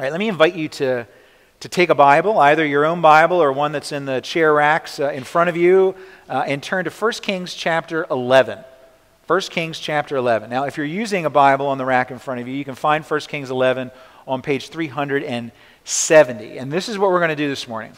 All right, let me invite you to, to take a Bible, either your own Bible or one that's in the chair racks uh, in front of you, uh, and turn to 1 Kings chapter 11. 1 Kings chapter 11. Now, if you're using a Bible on the rack in front of you, you can find 1 Kings 11 on page 370. And this is what we're going to do this morning.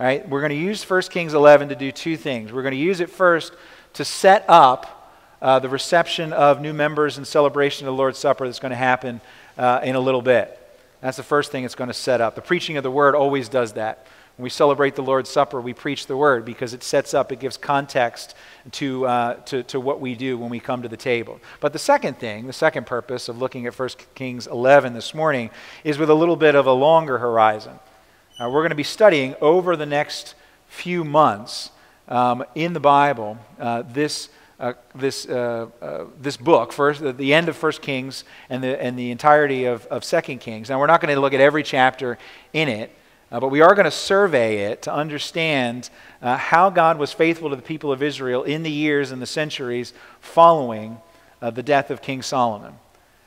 All right, we're going to use 1 Kings 11 to do two things. We're going to use it first to set up uh, the reception of new members and celebration of the Lord's Supper that's going to happen uh, in a little bit. That's the first thing it's going to set up. The preaching of the word always does that. When we celebrate the Lord's Supper, we preach the word because it sets up, it gives context to, uh, to, to what we do when we come to the table. But the second thing, the second purpose of looking at 1 Kings 11 this morning is with a little bit of a longer horizon. Uh, we're going to be studying over the next few months um, in the Bible uh, this uh, this, uh, uh, this book, first, the end of First Kings and the, and the entirety of, of Second Kings. Now, we're not going to look at every chapter in it, uh, but we are going to survey it to understand uh, how God was faithful to the people of Israel in the years and the centuries following uh, the death of King Solomon.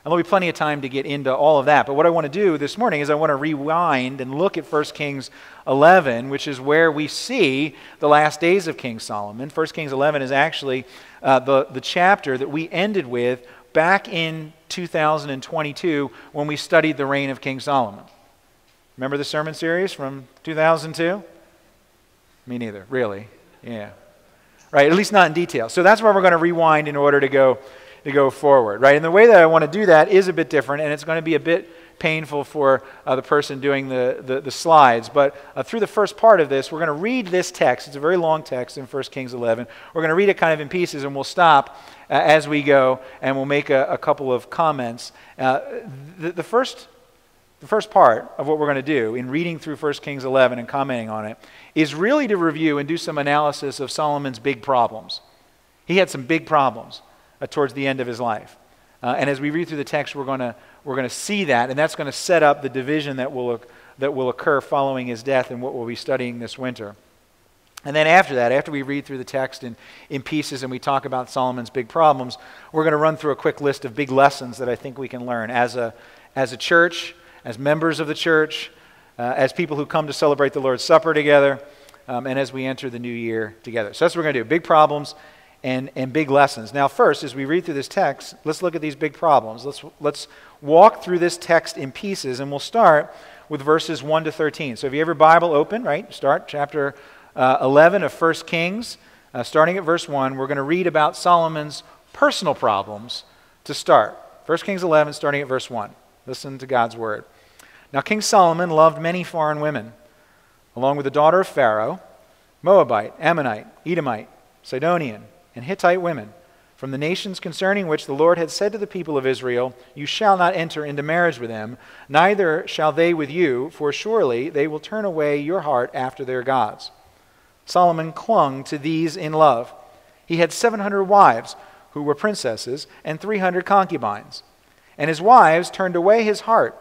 There'll be plenty of time to get into all of that. But what I want to do this morning is I want to rewind and look at 1 Kings 11, which is where we see the last days of King Solomon. 1 Kings 11 is actually uh, the, the chapter that we ended with back in 2022 when we studied the reign of King Solomon. Remember the sermon series from 2002? Me neither, really. Yeah. Right, at least not in detail. So that's where we're going to rewind in order to go to go forward, right? And the way that I want to do that is a bit different, and it's going to be a bit painful for uh, the person doing the, the, the slides. But uh, through the first part of this, we're going to read this text. It's a very long text in 1 Kings 11. We're going to read it kind of in pieces, and we'll stop uh, as we go, and we'll make a, a couple of comments. Uh, the, the, first, the first part of what we're going to do in reading through 1 Kings 11 and commenting on it is really to review and do some analysis of Solomon's big problems. He had some big problems uh, towards the end of his life. Uh, and as we read through the text, we're going we're to see that, and that's going to set up the division that will, that will occur following his death and what we'll be studying this winter. And then after that, after we read through the text in, in pieces and we talk about Solomon's big problems, we're going to run through a quick list of big lessons that I think we can learn as a, as a church, as members of the church, uh, as people who come to celebrate the Lord's Supper together, um, and as we enter the new year together. So that's what we're going to do big problems and, and big lessons. Now, first, as we read through this text, let's look at these big problems. Let's, let's walk through this text in pieces, and we'll start with verses 1 to 13. So if you have your Bible open, right, start chapter uh, 11 of 1 Kings, uh, starting at verse 1. We're going to read about Solomon's personal problems to start. 1 Kings 11, starting at verse 1. Listen to God's word. Now, King Solomon loved many foreign women, along with the daughter of Pharaoh, Moabite, Ammonite, Edomite, Sidonian, and Hittite women from the nations concerning which the Lord had said to the people of Israel, You shall not enter into marriage with them, neither shall they with you, for surely they will turn away your heart after their gods. Solomon clung to these in love. He had 700 wives who were princesses and 300 concubines. And his wives turned away his heart.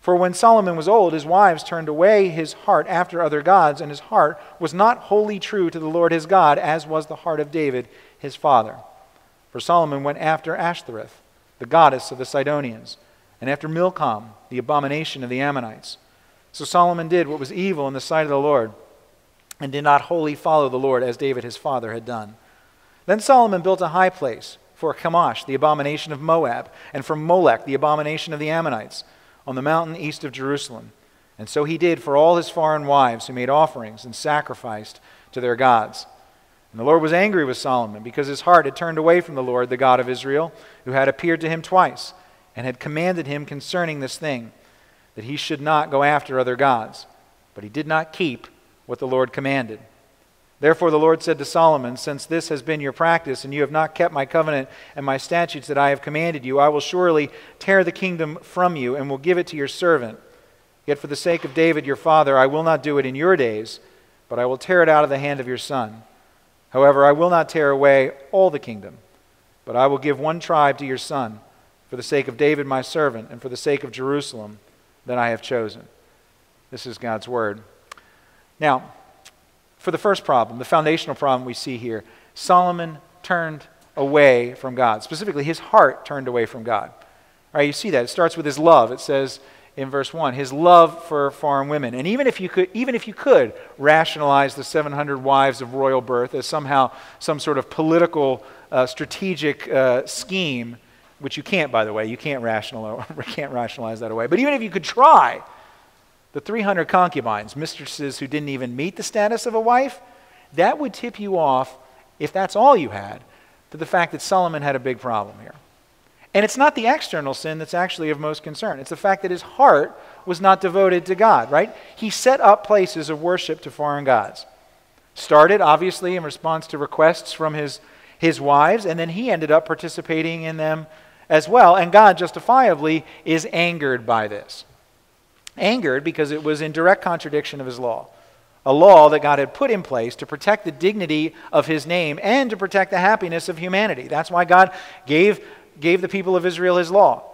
For when Solomon was old, his wives turned away his heart after other gods, and his heart was not wholly true to the Lord his God, as was the heart of David his father. For Solomon went after Ashtoreth, the goddess of the Sidonians, and after Milcom, the abomination of the Ammonites. So Solomon did what was evil in the sight of the Lord, and did not wholly follow the Lord as David his father had done. Then Solomon built a high place for Chemosh, the abomination of Moab, and for Molech, the abomination of the Ammonites, on the mountain east of Jerusalem. And so he did for all his foreign wives who made offerings and sacrificed to their gods. And the Lord was angry with Solomon because his heart had turned away from the Lord, the God of Israel, who had appeared to him twice and had commanded him concerning this thing, that he should not go after other gods. But he did not keep what the Lord commanded. Therefore, the Lord said to Solomon, Since this has been your practice, and you have not kept my covenant and my statutes that I have commanded you, I will surely tear the kingdom from you and will give it to your servant. Yet for the sake of David your father, I will not do it in your days, but I will tear it out of the hand of your son. However, I will not tear away all the kingdom, but I will give one tribe to your son, for the sake of David my servant, and for the sake of Jerusalem that I have chosen. This is God's word. Now, for the first problem, the foundational problem we see here, Solomon turned away from God. Specifically, his heart turned away from God. All right, you see that. It starts with his love. It says in verse 1 his love for foreign women and even if you could even if you could rationalize the 700 wives of royal birth as somehow some sort of political uh, strategic uh, scheme which you can't by the way you can't can't rationalize that away but even if you could try the 300 concubines mistresses who didn't even meet the status of a wife that would tip you off if that's all you had to the fact that solomon had a big problem here and it's not the external sin that's actually of most concern. It's the fact that his heart was not devoted to God, right? He set up places of worship to foreign gods. Started, obviously, in response to requests from his, his wives, and then he ended up participating in them as well. And God, justifiably, is angered by this. Angered because it was in direct contradiction of his law. A law that God had put in place to protect the dignity of his name and to protect the happiness of humanity. That's why God gave gave the people of Israel his law.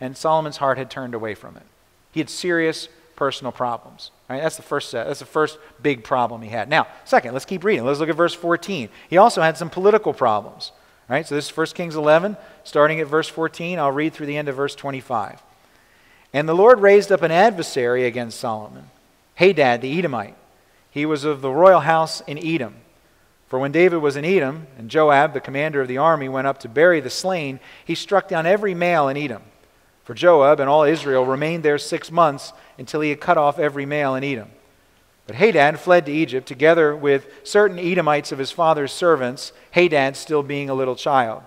And Solomon's heart had turned away from it. He had serious personal problems. Right? That's the first set. That's the first big problem he had. Now, second, let's keep reading. Let's look at verse 14. He also had some political problems. Right? So this is 1 Kings 11, starting at verse 14. I'll read through the end of verse 25. And the Lord raised up an adversary against Solomon, Hadad the Edomite. He was of the royal house in Edom. For when David was in Edom, and Joab, the commander of the army, went up to bury the slain, he struck down every male in Edom. For Joab and all Israel remained there six months until he had cut off every male in Edom. But Hadad fled to Egypt together with certain Edomites of his father's servants, Hadad still being a little child.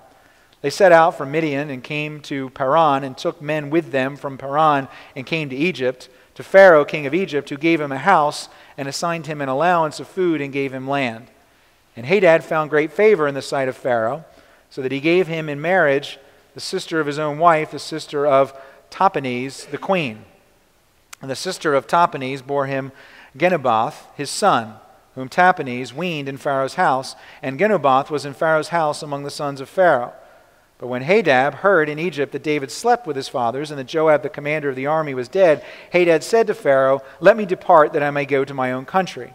They set out from Midian and came to Paran and took men with them from Paran and came to Egypt, to Pharaoh, king of Egypt, who gave him a house and assigned him an allowance of food and gave him land. And Hadad found great favor in the sight of Pharaoh, so that he gave him in marriage the sister of his own wife, the sister of Tahpenes, the queen. And the sister of Tahpenes bore him Genubath, his son, whom Tahpenes weaned in Pharaoh's house, and Genubath was in Pharaoh's house among the sons of Pharaoh. But when Hadad heard in Egypt that David slept with his fathers, and that Joab the commander of the army was dead, Hadad said to Pharaoh, Let me depart that I may go to my own country.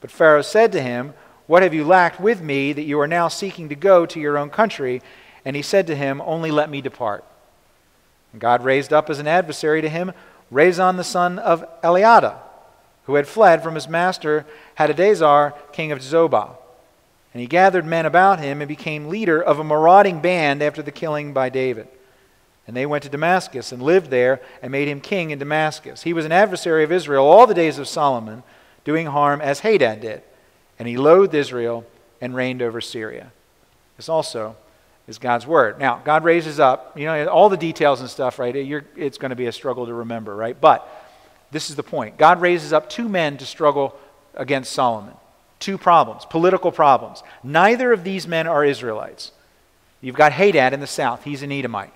But Pharaoh said to him, what have you lacked with me that you are now seeking to go to your own country? And he said to him, Only let me depart. And God raised up as an adversary to him Rezon the son of Eliada, who had fled from his master Hadadezer, king of Zobah. And he gathered men about him and became leader of a marauding band after the killing by David. And they went to Damascus and lived there and made him king in Damascus. He was an adversary of Israel all the days of Solomon, doing harm as Hadad did. And he loathed Israel and reigned over Syria. This also is God's word. Now, God raises up, you know, all the details and stuff, right? It's going to be a struggle to remember, right? But this is the point. God raises up two men to struggle against Solomon. Two problems, political problems. Neither of these men are Israelites. You've got Hadad in the south, he's an Edomite.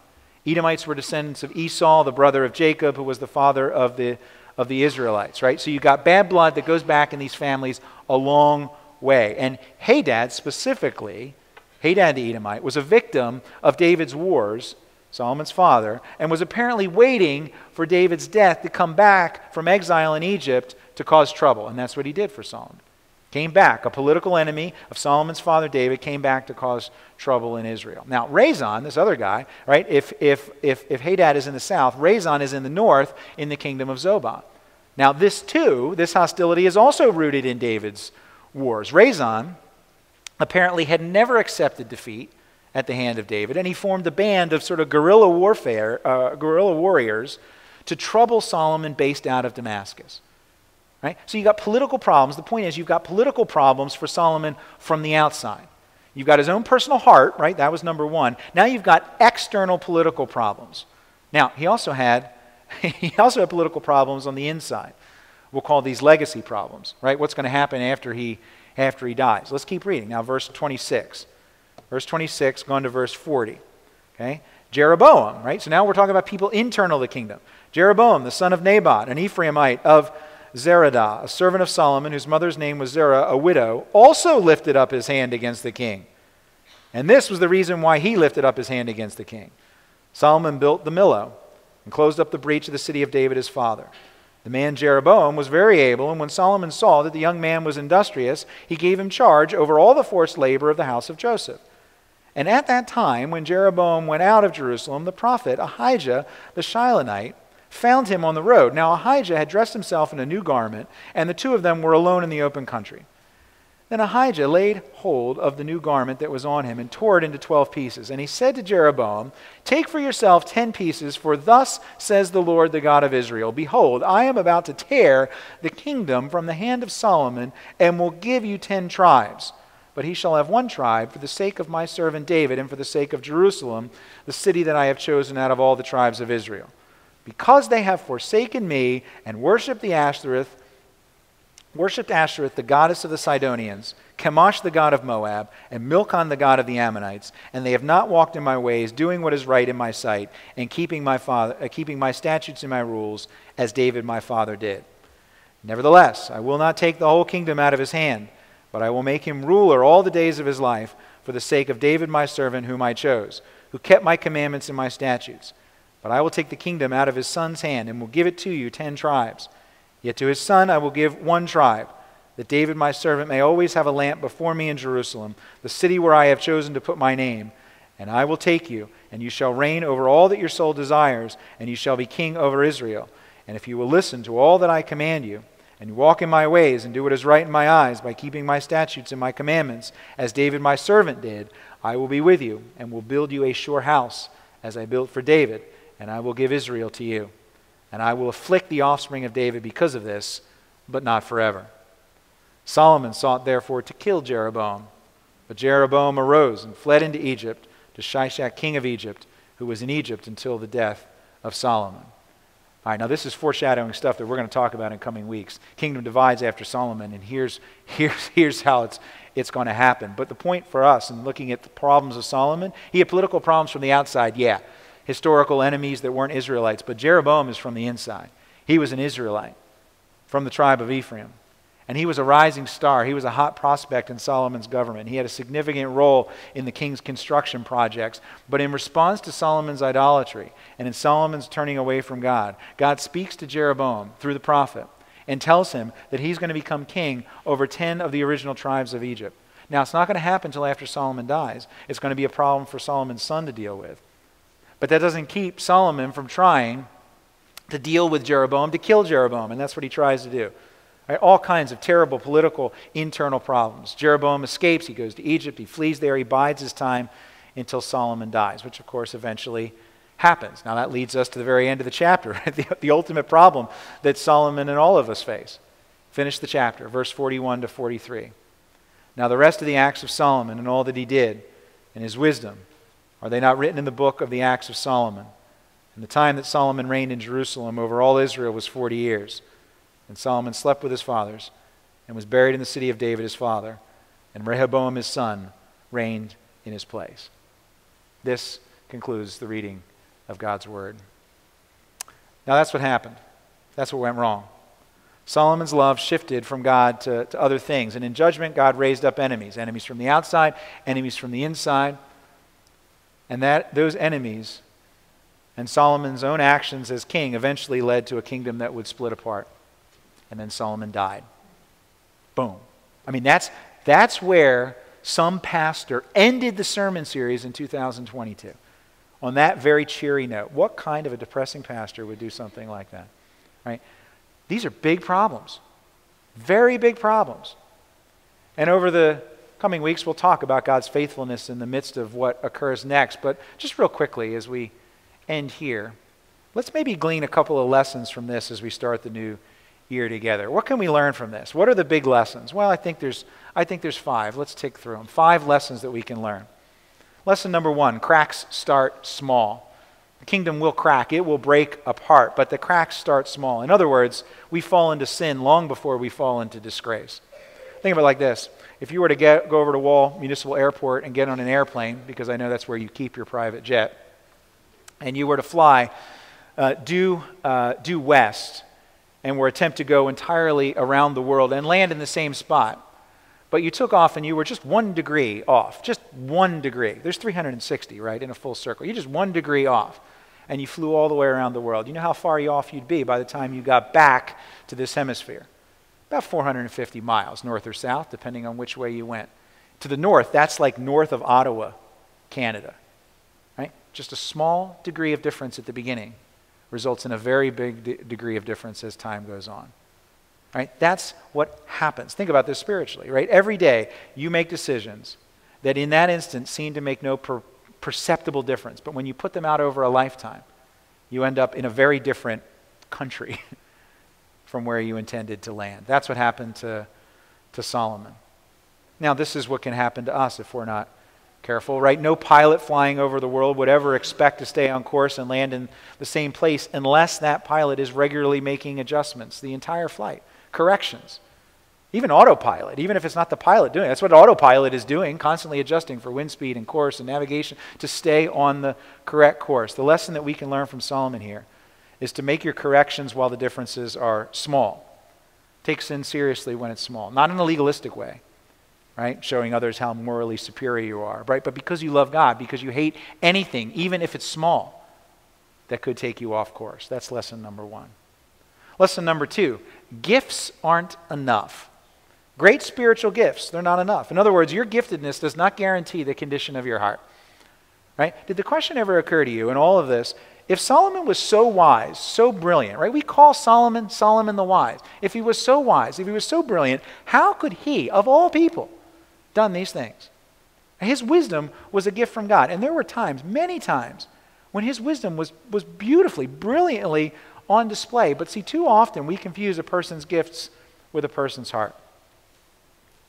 Edomites were descendants of Esau, the brother of Jacob, who was the father of the, of the Israelites, right? So you've got bad blood that goes back in these families a long way. And Hadad specifically, Hadad the Edomite, was a victim of David's wars, Solomon's father, and was apparently waiting for David's death to come back from exile in Egypt to cause trouble. And that's what he did for Solomon. Came back, a political enemy of Solomon's father David, came back to cause trouble in Israel. Now, Rezon, this other guy, right, if, if, if, if Hadad is in the south, Rezon is in the north in the kingdom of Zobah. Now, this too, this hostility is also rooted in David's wars. Rezon apparently had never accepted defeat at the hand of David, and he formed a band of sort of guerrilla warfare, uh, guerrilla warriors to trouble Solomon based out of Damascus. Right? So you've got political problems. The point is, you've got political problems for Solomon from the outside. You've got his own personal heart, right? That was number one. Now you've got external political problems. Now, he also had he also had political problems on the inside. We'll call these legacy problems, right? What's going to happen after he, after he dies? Let's keep reading. Now, verse 26. Verse 26, going to verse 40. Okay? Jeroboam, right? So now we're talking about people internal to the kingdom. Jeroboam, the son of Nebat, an Ephraimite of Zeredah, a servant of Solomon, whose mother's name was Zeruah, a widow, also lifted up his hand against the king. And this was the reason why he lifted up his hand against the king. Solomon built the Millo and closed up the breach of the city of David his father. The man Jeroboam was very able, and when Solomon saw that the young man was industrious, he gave him charge over all the forced labor of the house of Joseph. And at that time, when Jeroboam went out of Jerusalem, the prophet Ahijah the Shilonite found him on the road. Now Ahijah had dressed himself in a new garment, and the two of them were alone in the open country. Then Ahijah laid hold of the new garment that was on him and tore it into twelve pieces. And he said to Jeroboam, Take for yourself ten pieces, for thus says the Lord, the God of Israel Behold, I am about to tear the kingdom from the hand of Solomon, and will give you ten tribes. But he shall have one tribe for the sake of my servant David, and for the sake of Jerusalem, the city that I have chosen out of all the tribes of Israel. Because they have forsaken me and worshipped the Ashtoreth, worshipped Ashtoreth, the goddess of the Sidonians, Chemosh, the god of Moab, and Milcom, the god of the Ammonites, and they have not walked in my ways, doing what is right in my sight, and keeping my, father, uh, keeping my statutes and my rules, as David my father did. Nevertheless, I will not take the whole kingdom out of his hand, but I will make him ruler all the days of his life, for the sake of David my servant, whom I chose, who kept my commandments and my statutes. But I will take the kingdom out of his son's hand, and will give it to you, ten tribes. Yet to his son I will give one tribe, that David my servant may always have a lamp before me in Jerusalem, the city where I have chosen to put my name. And I will take you, and you shall reign over all that your soul desires, and you shall be king over Israel. And if you will listen to all that I command you, and walk in my ways, and do what is right in my eyes, by keeping my statutes and my commandments, as David my servant did, I will be with you, and will build you a sure house, as I built for David, and I will give Israel to you and I will afflict the offspring of David because of this, but not forever. Solomon sought therefore to kill Jeroboam. But Jeroboam arose and fled into Egypt to Shishak, king of Egypt, who was in Egypt until the death of Solomon. All right, now this is foreshadowing stuff that we're going to talk about in coming weeks. Kingdom divides after Solomon, and here's, here's, here's how it's, it's going to happen. But the point for us in looking at the problems of Solomon, he had political problems from the outside, yeah historical enemies that weren't Israelites, but Jeroboam is from the inside. He was an Israelite from the tribe of Ephraim. And he was a rising star. He was a hot prospect in Solomon's government. He had a significant role in the king's construction projects. But in response to Solomon's idolatry and in Solomon's turning away from God, God speaks to Jeroboam through the prophet and tells him that he's going to become king over 10 of the original tribes of Egypt. Now, it's not going to happen until after Solomon dies. It's going to be a problem for Solomon's son to deal with. But that doesn't keep Solomon from trying to deal with Jeroboam, to kill Jeroboam, and that's what he tries to do. All kinds of terrible political internal problems. Jeroboam escapes, he goes to Egypt, he flees there, he bides his time until Solomon dies, which of course eventually happens. Now that leads us to the very end of the chapter, the, the ultimate problem that Solomon and all of us face. Finish the chapter, verse 41 to 43. Now the rest of the acts of Solomon and all that he did, and his wisdom, are they not written in the book of the Acts of Solomon? And the time that Solomon reigned in Jerusalem over all Israel was 40 years. And Solomon slept with his fathers and was buried in the city of David his father. And Rehoboam his son reigned in his place. This concludes the reading of God's word. Now that's what happened. That's what went wrong. Solomon's love shifted from God to, to other things. And in judgment, God raised up enemies enemies from the outside, enemies from the inside. And that those enemies and Solomon's own actions as king eventually led to a kingdom that would split apart. And then Solomon died. Boom. I mean, that's, that's where some pastor ended the sermon series in 2022 on that very cheery note. What kind of a depressing pastor would do something like that? Right? These are big problems. Very big problems. And over the coming weeks, we'll talk about God's faithfulness in the midst of what occurs next. But just real quickly, as we end here, let's maybe glean a couple of lessons from this as we start the new year together. What can we learn from this? What are the big lessons? Well, I think there's, I think there's five. Let's take through them. Five lessons that we can learn. Lesson number one cracks start small. The kingdom will crack, it will break apart, but the cracks start small. In other words, we fall into sin long before we fall into disgrace. Think of it like this if you were to get, go over to Wall Municipal Airport and get on an airplane, because I know that's where you keep your private jet, and you were to fly uh, due, uh, due west and were attempt to go entirely around the world and land in the same spot, but you took off and you were just one degree off, just one degree. There's 360, right, in a full circle. You're just one degree off, and you flew all the way around the world. You know how far off you'd be by the time you got back to this hemisphere about 450 miles, north or south, depending on which way you went. To the north, that's like north of Ottawa, Canada. Right? Just a small degree of difference at the beginning. results in a very big de- degree of difference as time goes on. Right? That's what happens. Think about this spiritually, right? Every day you make decisions that in that instant seem to make no per- perceptible difference, but when you put them out over a lifetime, you end up in a very different country from where you intended to land. That's what happened to, to Solomon. Now, this is what can happen to us if we're not careful, right? No pilot flying over the world would ever expect to stay on course and land in the same place unless that pilot is regularly making adjustments the entire flight, corrections. Even autopilot, even if it's not the pilot doing it. That's what autopilot is doing, constantly adjusting for wind speed and course and navigation to stay on the correct course. The lesson that we can learn from Solomon here is to make your corrections while the differences are small. Take sin seriously when it's small, not in a legalistic way, right? Showing others how morally superior you are, right? But because you love God, because you hate anything, even if it's small, that could take you off course. That's lesson number one. Lesson number two gifts aren't enough. Great spiritual gifts, they're not enough. In other words, your giftedness does not guarantee the condition of your heart. Right? Did the question ever occur to you in all of this? If Solomon was so wise, so brilliant, right? We call Solomon Solomon the wise. If he was so wise, if he was so brilliant, how could he, of all people, done these things? His wisdom was a gift from God. And there were times, many times, when his wisdom was, was beautifully, brilliantly on display. But see, too often we confuse a person's gifts with a person's heart.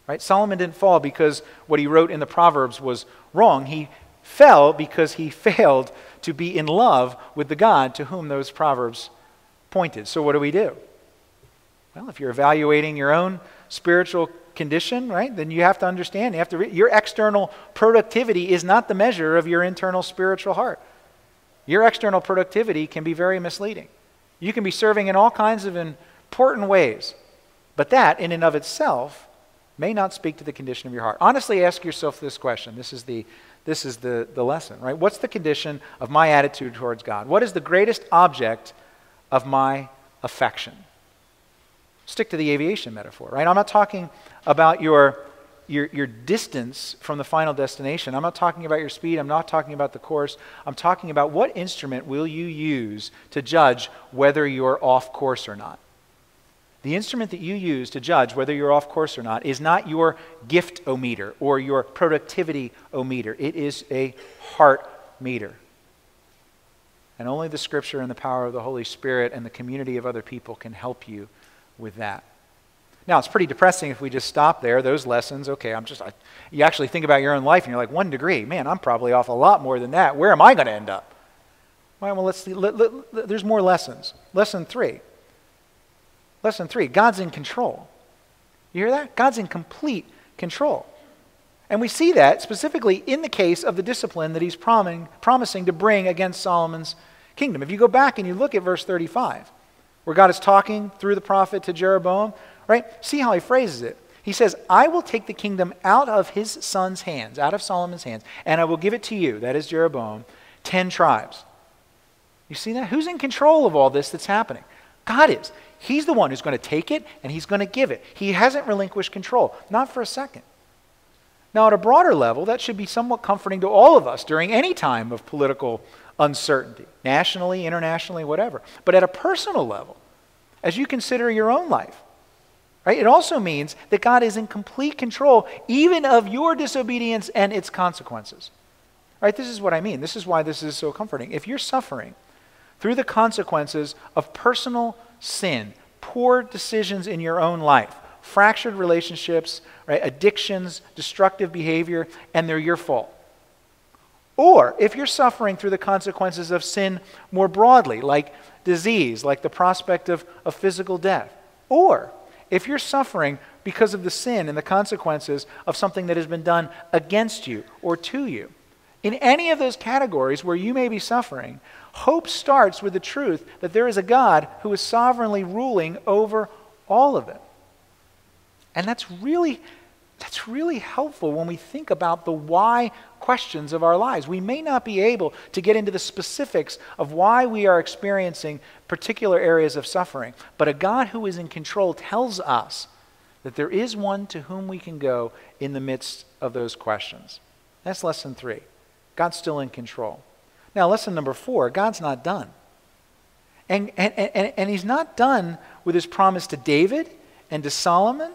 Right? Solomon didn't fall because what he wrote in the Proverbs was wrong. He fell because he failed to be in love with the God to whom those Proverbs pointed. So, what do we do? Well, if you're evaluating your own spiritual condition, right, then you have to understand, you have to re- your external productivity is not the measure of your internal spiritual heart. Your external productivity can be very misleading. You can be serving in all kinds of important ways, but that, in and of itself, may not speak to the condition of your heart. Honestly, ask yourself this question. This is the this is the, the lesson, right? What's the condition of my attitude towards God? What is the greatest object of my affection? Stick to the aviation metaphor, right? I'm not talking about your, your, your distance from the final destination. I'm not talking about your speed. I'm not talking about the course. I'm talking about what instrument will you use to judge whether you're off course or not. The instrument that you use to judge whether you're off course or not is not your gift o meter or your productivity o meter. It is a heart meter. And only the Scripture and the power of the Holy Spirit and the community of other people can help you with that. Now, it's pretty depressing if we just stop there, those lessons. Okay, I'm just, I, you actually think about your own life and you're like, one degree, man, I'm probably off a lot more than that. Where am I going to end up? Well, let's see. Let, let, let, there's more lessons. Lesson three Lesson three God's in control. You hear that? God's in complete control. And we see that specifically in the case of the discipline that he's prom- promising to bring against Solomon's kingdom. If you go back and you look at verse 35, where God is talking through the prophet to Jeroboam, right? See how he phrases it. He says, I will take the kingdom out of his son's hands, out of Solomon's hands, and I will give it to you, that is Jeroboam, ten tribes. You see that? Who's in control of all this that's happening? God is. He's the one who's going to take it and he's going to give it. He hasn't relinquished control, not for a second. Now, at a broader level, that should be somewhat comforting to all of us during any time of political uncertainty, nationally, internationally, whatever. But at a personal level, as you consider your own life, right, it also means that God is in complete control even of your disobedience and its consequences. Right? This is what I mean. This is why this is so comforting. If you're suffering through the consequences of personal sin, poor decisions in your own life, fractured relationships, right, addictions, destructive behavior, and they're your fault. Or if you're suffering through the consequences of sin more broadly, like disease, like the prospect of, of physical death. Or if you're suffering because of the sin and the consequences of something that has been done against you or to you. In any of those categories where you may be suffering, Hope starts with the truth that there is a God who is sovereignly ruling over all of it. And that's really that's really helpful when we think about the why questions of our lives. We may not be able to get into the specifics of why we are experiencing particular areas of suffering, but a God who is in control tells us that there is one to whom we can go in the midst of those questions. That's lesson three. God's still in control. Now, lesson number four God's not done. And, and, and, and he's not done with his promise to David and to Solomon.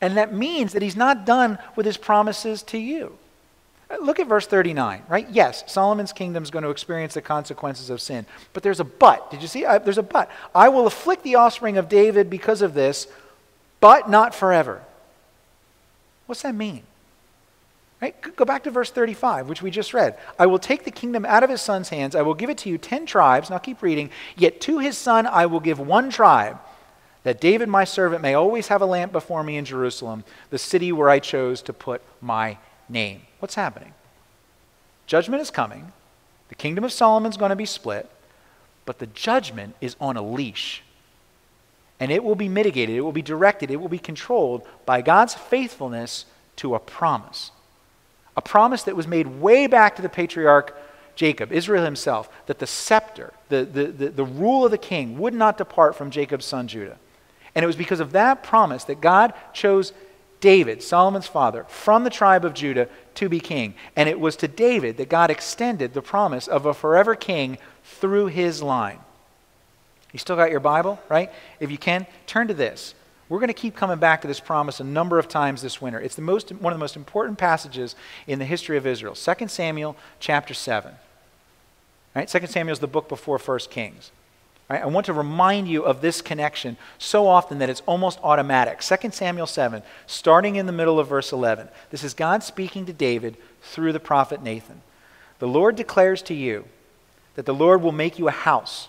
And that means that he's not done with his promises to you. Uh, look at verse 39, right? Yes, Solomon's kingdom is going to experience the consequences of sin. But there's a but. Did you see? I, there's a but. I will afflict the offspring of David because of this, but not forever. What's that mean? Right? Go back to verse 35, which we just read. I will take the kingdom out of his son's hands. I will give it to you ten tribes. Now keep reading. Yet to his son I will give one tribe, that David my servant may always have a lamp before me in Jerusalem, the city where I chose to put my name. What's happening? Judgment is coming. The kingdom of Solomon's going to be split, but the judgment is on a leash. And it will be mitigated, it will be directed, it will be controlled by God's faithfulness to a promise. A promise that was made way back to the patriarch Jacob, Israel himself, that the scepter, the, the, the, the, rule of the king, would not depart from Jacob's son Judah. And it was because of that promise that God chose David, Solomon's father, from the tribe of Judah to be king. And it was to David that God extended the promise of a forever king through his line. You still got your Bible, right? If you can, turn to this. We're going to keep coming back to this promise a number of times this winter. It's the most, one of the most important passages in the history of Israel. 2 Samuel chapter 7. Right? 2 Samuel is the book before 1 Kings. Right? I want to remind you of this connection so often that it's almost automatic. 2 Samuel 7, starting in the middle of verse 11. This is God speaking to David through the prophet Nathan. The Lord declares to you that the Lord will make you a house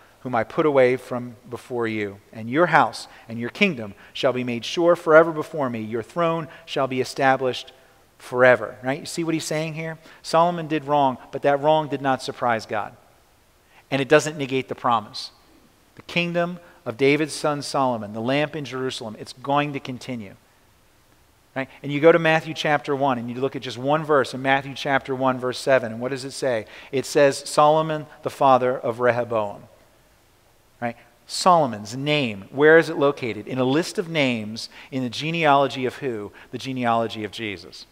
whom I put away from before you. And your house and your kingdom shall be made sure forever before me. Your throne shall be established forever. Right? You see what he's saying here? Solomon did wrong, but that wrong did not surprise God. And it doesn't negate the promise. The kingdom of David's son Solomon, the lamp in Jerusalem, it's going to continue. Right? And you go to Matthew chapter 1 and you look at just one verse in Matthew chapter 1, verse 7. And what does it say? It says, Solomon, the father of Rehoboam. Solomon's name, where is it located? In a list of names in the genealogy of who? The genealogy of Jesus.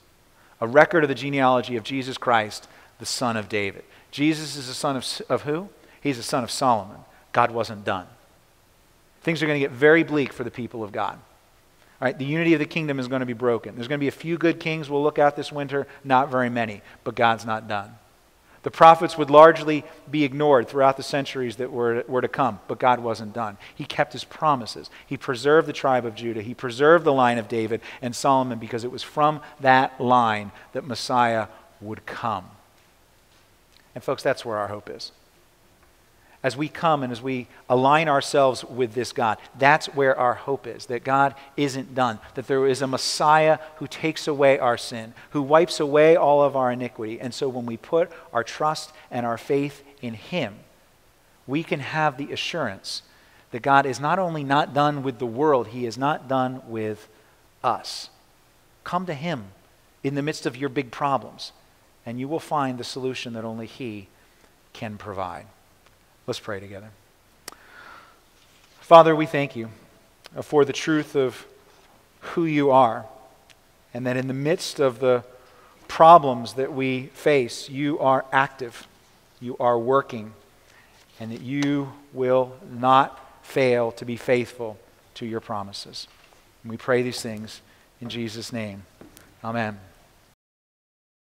A record of the genealogy of Jesus Christ, the son of David. Jesus is the son of, of who? He's the son of Solomon. God wasn't done. Things are going to get very bleak for the people of God. All right, the unity of the kingdom is going to be broken. There's going to be a few good kings we'll look at this winter, not very many, but God's not done. The prophets would largely be ignored throughout the centuries that were, were to come, but God wasn't done. He kept his promises. He preserved the tribe of Judah, he preserved the line of David and Solomon because it was from that line that Messiah would come. And, folks, that's where our hope is as we come and as we align ourselves with this God. That's where our hope is that God isn't done, that there is a Messiah who takes away our sin, who wipes away all of our iniquity. And so when we put our trust and our faith in Him, we can have the assurance that God is not only not done with the world, He is not done with us. Come to Him in the midst of your big problems, and you will find the solution that only He can provide. Let's pray together. Father, we thank you for the truth of who you are, and that in the midst of the problems that we face, you are active, you are working, and that you will not fail to be faithful to your promises. And we pray these things in Jesus' name. Amen.